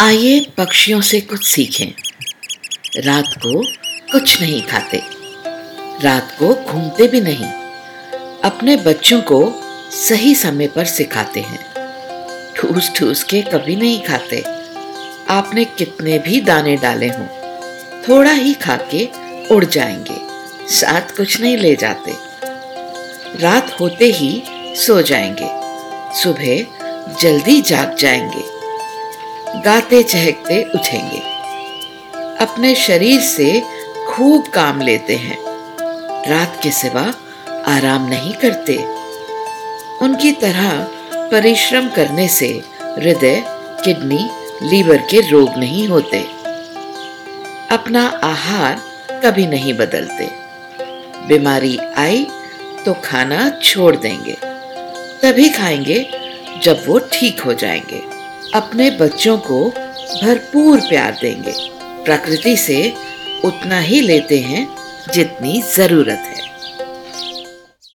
आइए पक्षियों से कुछ सीखें। रात को कुछ नहीं खाते। रात को घूमते भी नहीं। अपने बच्चों को सही समय पर सिखाते हैं। ठूस ठूस के कभी नहीं खाते। आपने कितने भी दाने डाले हों, थोड़ा ही खा के उड़ जाएँगे। साथ कुछ नहीं ले जाते। रात होते ही सो जाएँगे। सुबह जल्दी जाग जाएँगे। गाते चहकते उठेंगे। अपने शरीर से खूब काम लेते हैं। रात के सिवा आराम नहीं करते। उनकी तरह परिश्रम करने से हृदय, किडनी, लीवर के रोग नहीं होते। अपना आहार कभी नहीं बदलते। बीमारी आई तो खाना छोड़ देंगे। तभी खाएँगे जब वो ठीक हो जाएँगे। अपने बच्चों को भरपूर प्यार देंगे। प्रकृति से उतना ही लेते हैं जितनी ज़रूरत है।